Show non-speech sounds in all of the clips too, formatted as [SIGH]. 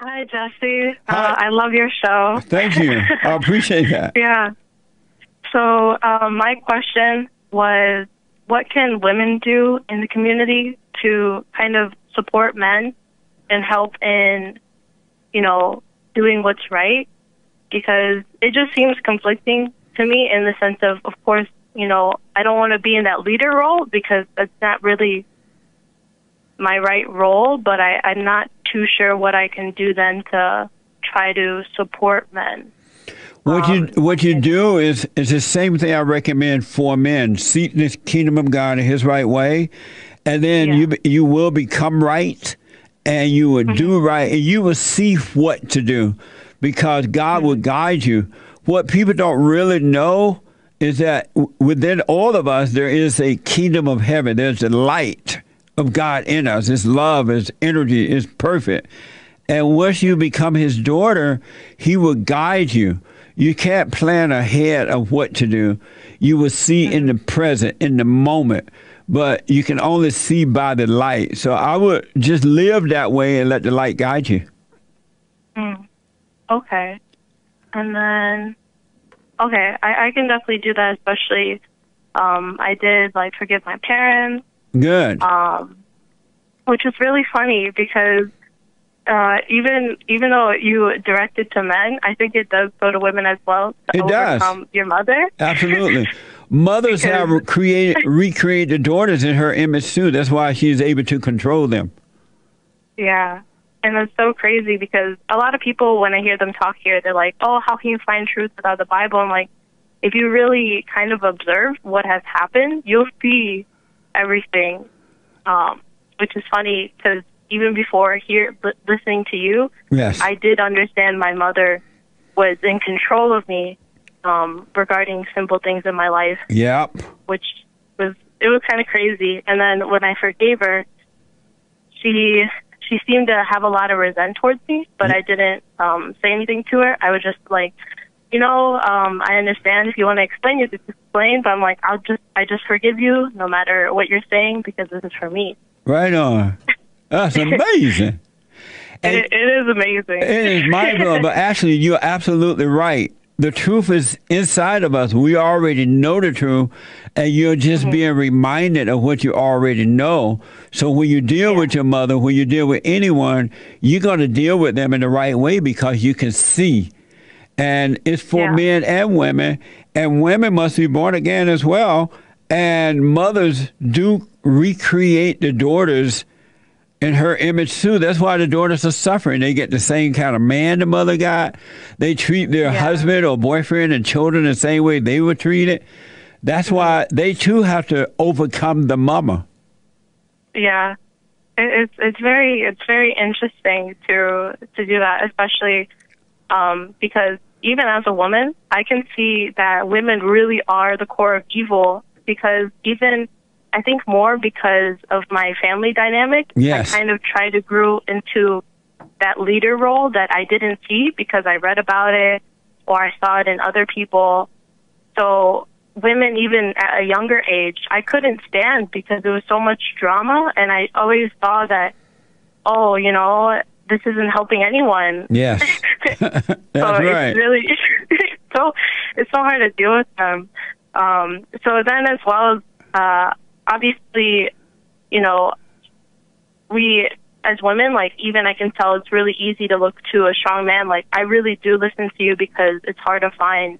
Hi, Jesse. Hi. Uh, I love your show. Thank you. I appreciate that. [LAUGHS] Yeah. So, um, my question was what can women do in the community to kind of support men and help in, you know, doing what's right? Because it just seems conflicting to me in the sense of, of course, you know, I don't want to be in that leader role because that's not really my right role, but I, I'm not too sure what I can do then to try to support men. What you Um, what you do is is the same thing I recommend for men. Seek the kingdom of God in His right way, and then Yeah. you you will become right, and you will do right, and you will see what to do, because God will guide you. What people don't really know is that within all of us there is a kingdom of heaven. There's a light of God in us. His love, His energy is perfect. And once you become his daughter, he will guide you. You can't plan ahead of what to do. You will see in the present, in the moment, but you can only see by the light. So I would just live that way and let the light guide you. Okay. And then, okay, I, I can definitely do that, especially, um, I did, like, forgive my parents, Good. um, which is really funny because, uh, even, even though you direct it to men, I think it does go to women as well It does. your mother. Absolutely. [LAUGHS] Mothers have created, [LAUGHS] recreated the daughters in her image too. That's why she's able to control them. Yeah. And it's so crazy because a lot of people, when I hear them talk here, they're like, oh, how can you find truth without the Bible? I'm like, if you really kind of observe what has happened, you'll see everything. Um, which is funny because even before here li- listening to you, Yes. I did understand my mother was in control of me um, regarding simple things in my life yep. which was it was kind of crazy. And then when I forgave her, she she seemed to have a lot of resent towards me, but I didn't um, say anything to her. I was just like, you know, um, I understand if you want to explain, you can explain. But I'm like, I'll just I just forgive you, no matter what you're saying, because this is for me. Right on. That's [LAUGHS] amazing. And- It, it is amazing. It is mind [LAUGHS] blowing, but actually, you're absolutely right. The truth is inside of us. We already know the truth, and you're just Mm-hmm. being reminded of what you already know. So when you deal with your mother, when you deal with anyone, you're going to deal with them in the right way because you can see. And it's for Yeah. men and women, and women must be born again as well. And mothers do recreate the daughters in her image too. That's why the daughters are suffering. They get the same kind of man the mother got. They treat their Yeah. husband or boyfriend and children the same way they were treated. That's why they too have to overcome the mama. Yeah, it's it's very it's very interesting to to do that, especially um, because even as a woman, I can see that women really are the core of evil. Because even I think more because of my family dynamic, Yes. I kind of tried to grow into that leader role that I didn't see because I read about it or I saw it in other people. So women, even at a younger age, I couldn't stand because there was so much drama, and I always thought that, oh, you know, this isn't helping anyone. Yes. [LAUGHS] [LAUGHS] That's so right. [LAUGHS] it's really so it's so hard to deal with them. Um, so then, as well as uh, obviously, you know, we as women, like even I can tell it's really easy to look to a strong man. Like I really do listen to you because it's hard to find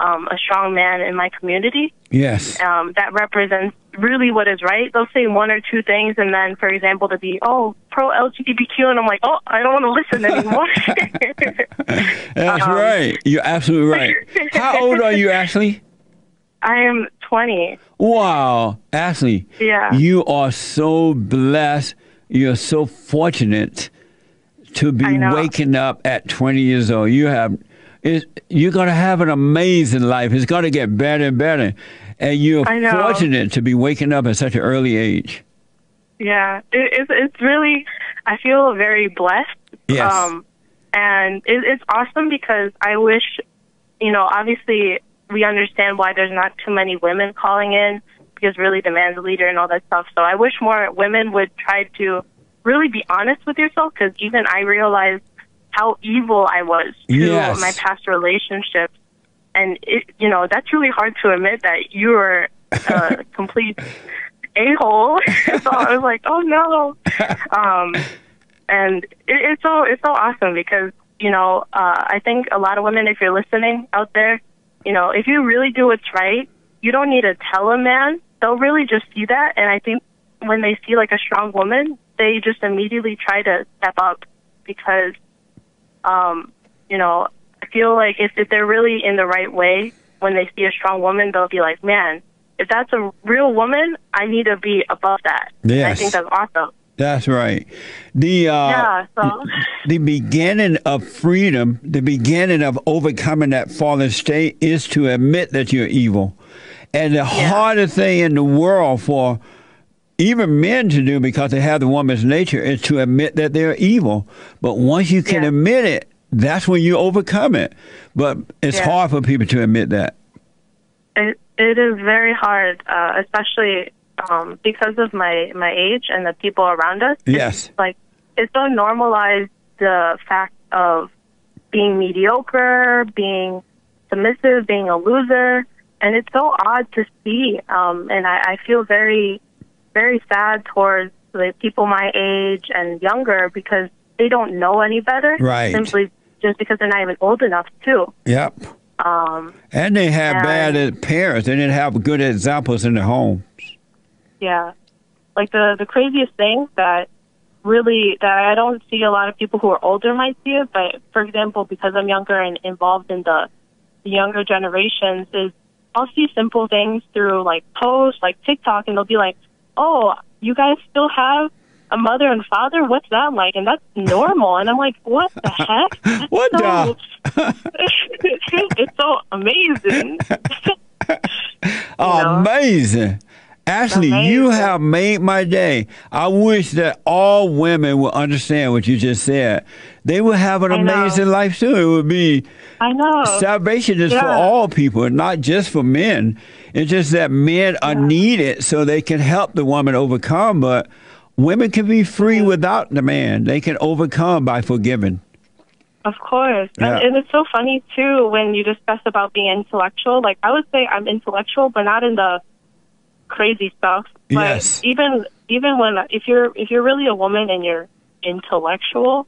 um, a strong man in my community yes. um, that represents really what is right. They'll say one or two things, and then, for example, to be oh pro LGBTQ, and I'm like, oh, I don't want to listen anymore. [LAUGHS] That's um, right. You're absolutely right. How old are you, Ashley? I am 20. Wow, Ashley. Yeah. You are so blessed. You're so fortunate to be waking up at 20 years old. You have, it, you're going to have an amazing life. It's going to get better and better. And you're fortunate to be waking up at such an early age. Yeah, it, it's it's really. I feel very blessed. Yes. Um, and it, it's awesome because I wish, you know, obviously we understand why there's not too many women calling in because really the man's a leader and all that stuff. So I wish more women would try to really be honest with yourself because even I realized how evil I was to Yes. my past relationships. And it, you know, that's really hard to admit that you were a [LAUGHS] complete a hole. [LAUGHS] so I was like, oh no. [LAUGHS] Um, and it, it's so it's so awesome because you know uh, I think a lot of women, if you're listening out there, you know, if you really do what's right, you don't need to tell a man. They'll really just see that, and I think when they see like a strong woman, they just immediately try to step up because, um, you know, I feel like if, if they're really in the right way, when they see a strong woman, they'll be like, man, if that's a real woman, I need to be above that. And I think that's awesome. That's right. The uh, yeah. So. the beginning of freedom, the beginning of overcoming that fallen state is to admit that you're evil. And the hardest thing in the world for even men to do because they have the woman's nature is to admit that they're evil. But once you can Yeah. admit it, that's when you overcome it. But it's Yeah. hard for people to admit that. It it is very hard, uh, especially um, because of my my age and the people around us. It's Yes. like it's so normalized the fact of being mediocre, being submissive, being a loser, and it's so odd to see. Um, and I, I feel very very sad towards the people my age and younger because they don't know any better. Right. Simply just because they're not even old enough too. Yep. Um, And they have And- bad parents. They didn't have good examples in their homes. Yeah. Like the the craziest thing that really that I don't see a lot of people who are older might see it, but for example, because I'm younger and involved in the, the younger generations is I'll see simple things through like posts, like TikTok and they'll be like, Oh, you guys still have a mother and father? What's that like? And that's normal and I'm like, What the heck? [LAUGHS] That's What so, the? [LAUGHS] [LAUGHS] it's so amazing. know? Amazing. Ashley, you have made my day. I wish that all women would understand what you just said. They would have an I know. amazing life too. It would be I know. salvation is for all people, not just for men. It's just that men are needed so they can help the woman overcome, but women can be free mm. without the man. They can overcome by forgiving. Of course. Yeah. And, and it's so funny too when you discuss about being intellectual. Like I would say I'm intellectual, but not in the crazy stuff. But Yes. even even when if you're if you're really a woman and you're intellectual,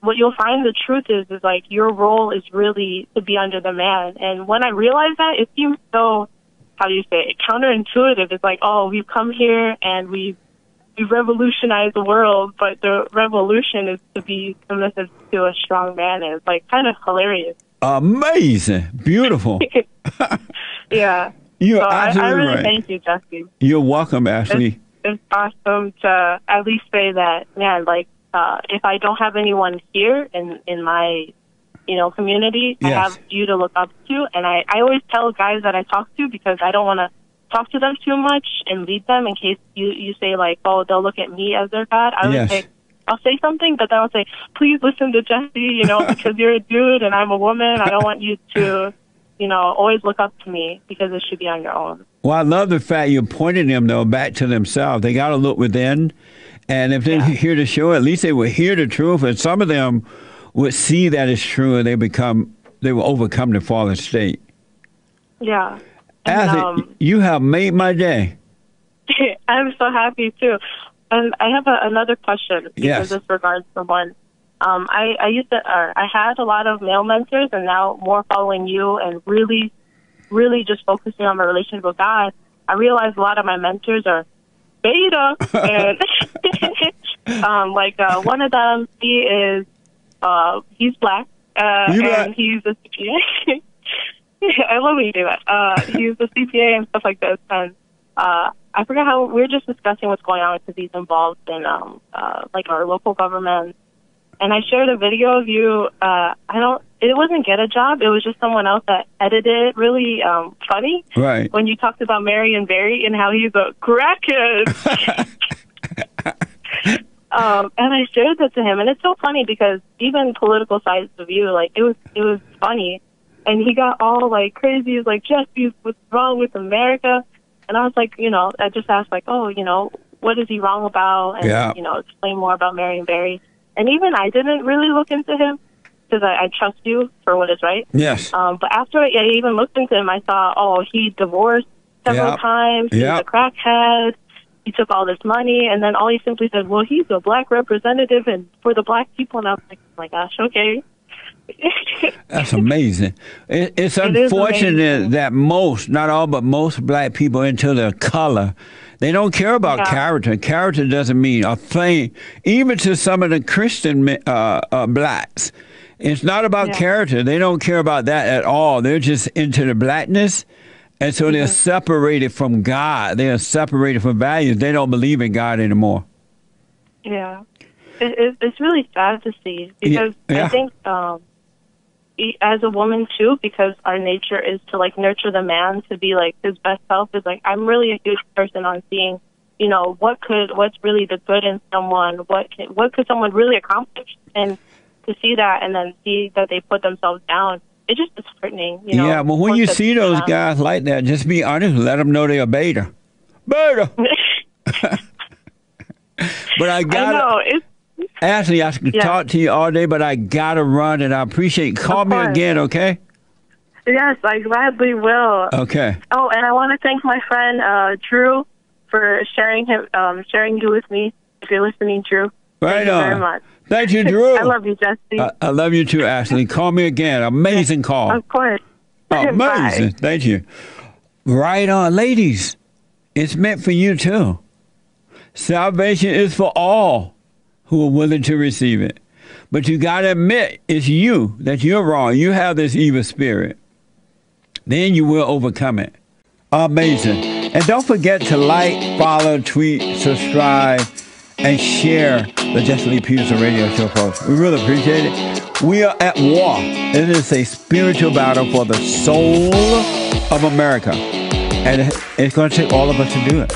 what you'll find the truth is is like your role is really to be under the man. And when I realized that, it seems so how do you say it, counterintuitive. It's like, oh, we've come here and we've we revolutionize the world, but the revolution is to be submissive to a strong man. And it's like kind of hilarious. Amazing. Beautiful. [LAUGHS] Yeah. You're so I, I absolutely really right. thank you, Jesse. You're welcome, Ashley. It's awesome to at least say that, man, like, uh, if I don't have anyone here in, in my, you know, community, I have you to look up to. And I, I always tell guys that I talk to because I don't want to talk to them too much and lead them in case you, you say like, oh, they'll look at me as their God. I would Yes. say, I'll say something, but then I'll say, please listen to Jesse, you know, [LAUGHS] because you're a dude and I'm a woman. I don't want you to, you know, always look up to me because it should be on your own. Well, I love the fact you're pointing them though back to themselves. They got to look within, and if they Yeah. [LAUGHS] hear the show, at least they will hear the truth. And some of them would see that it's true, and they become they will overcome the fallen state. Yeah. And, Ashley, um, you have made my day. [LAUGHS] I'm so happy too. And I have a, another question because Yes. this regards the one. Um, I, I used to, or I had a lot of male mentors, and now more following you and really, really just focusing on my relationship with God. I realized a lot of my mentors are beta, [LAUGHS] and [LAUGHS] um, like uh, one of them, he is, uh, he's black, uh, You and he's a CPA. [LAUGHS] I love when you do that. Uh, he's a CPA and stuff like this, and uh, I forget how we are just discussing what's going on because he's involved in um, uh, like our local government. And I shared a video of you. Uh, I don't. It wasn't get a job. It was just someone else that edited it. Really um, funny Right. when you talked about Marion Barry and how he's a crackhead. [LAUGHS] um, and I shared that to him, and it's so funny because even political sides of you, like it was, it was funny, and he got all like crazy. He's like, Jesse, what's wrong with America? And I was like, you know, I just asked like, oh, you know, what is he wrong about? And Yeah. you know, explain more about Marion Barry. And even I didn't really look into him. because I, I trust you for what is right. Yes. Um, but after I even looked into him, I saw, oh, he divorced several Yep. times. He's Yep. a crackhead. He took all this money, and then all he simply said, well, he's a black representative and for the black people. And I was like, oh my gosh, okay. That's amazing. It, it's It unfortunate amazing. that most, not all, but most black people into their color, they don't care about Yeah. character. Character doesn't mean a thing. Even to some of the Christian uh, uh, blacks, it's not about Yeah. character. They don't care about that at all. They're just into the blackness. And so Mm-hmm. they're separated from God. They are separated from values. They don't believe in God anymore. Yeah, it, it, it's really sad to see because yeah. I think um, as a woman too, because our nature is to like nurture the man to be like his best self. Is like I'm really a huge person on seeing, you know, what could what's really the good in someone, what can, what could someone really accomplish, and to see that and then see that they put themselves down, it just is disheartening. You know, yeah, but when you see those guys like that, just be honest. Let them know they're a beta. Beta. [LAUGHS] [LAUGHS] But I I got know it's Ashley, I could Yeah. talk to you all day, but I gotta run, and I appreciate. You. Call me again, okay? yes, I gladly will. Okay. Oh, and I want to thank my friend uh, Drew for sharing him, um, sharing you with me. If you're listening, Drew, Right thank you on. very much. Thank you, [LAUGHS] Drew. I love you, Jesse. I, I love you too, Ashley. [LAUGHS] Call me again. Amazing call. of course. [LAUGHS] Amazing. Bye. Thank you. Right on, ladies. It's meant for you too. Salvation is for all who are willing to receive it. But you got to admit it's you that you're wrong. You have this evil spirit. Then you will overcome it. Amazing. And don't forget to like, follow, tweet, subscribe, and share the Jesse Lee Peterson radio show, folks. We really appreciate it. We are at war. It is a spiritual battle for the soul of America. And it's going to take all of us to do it.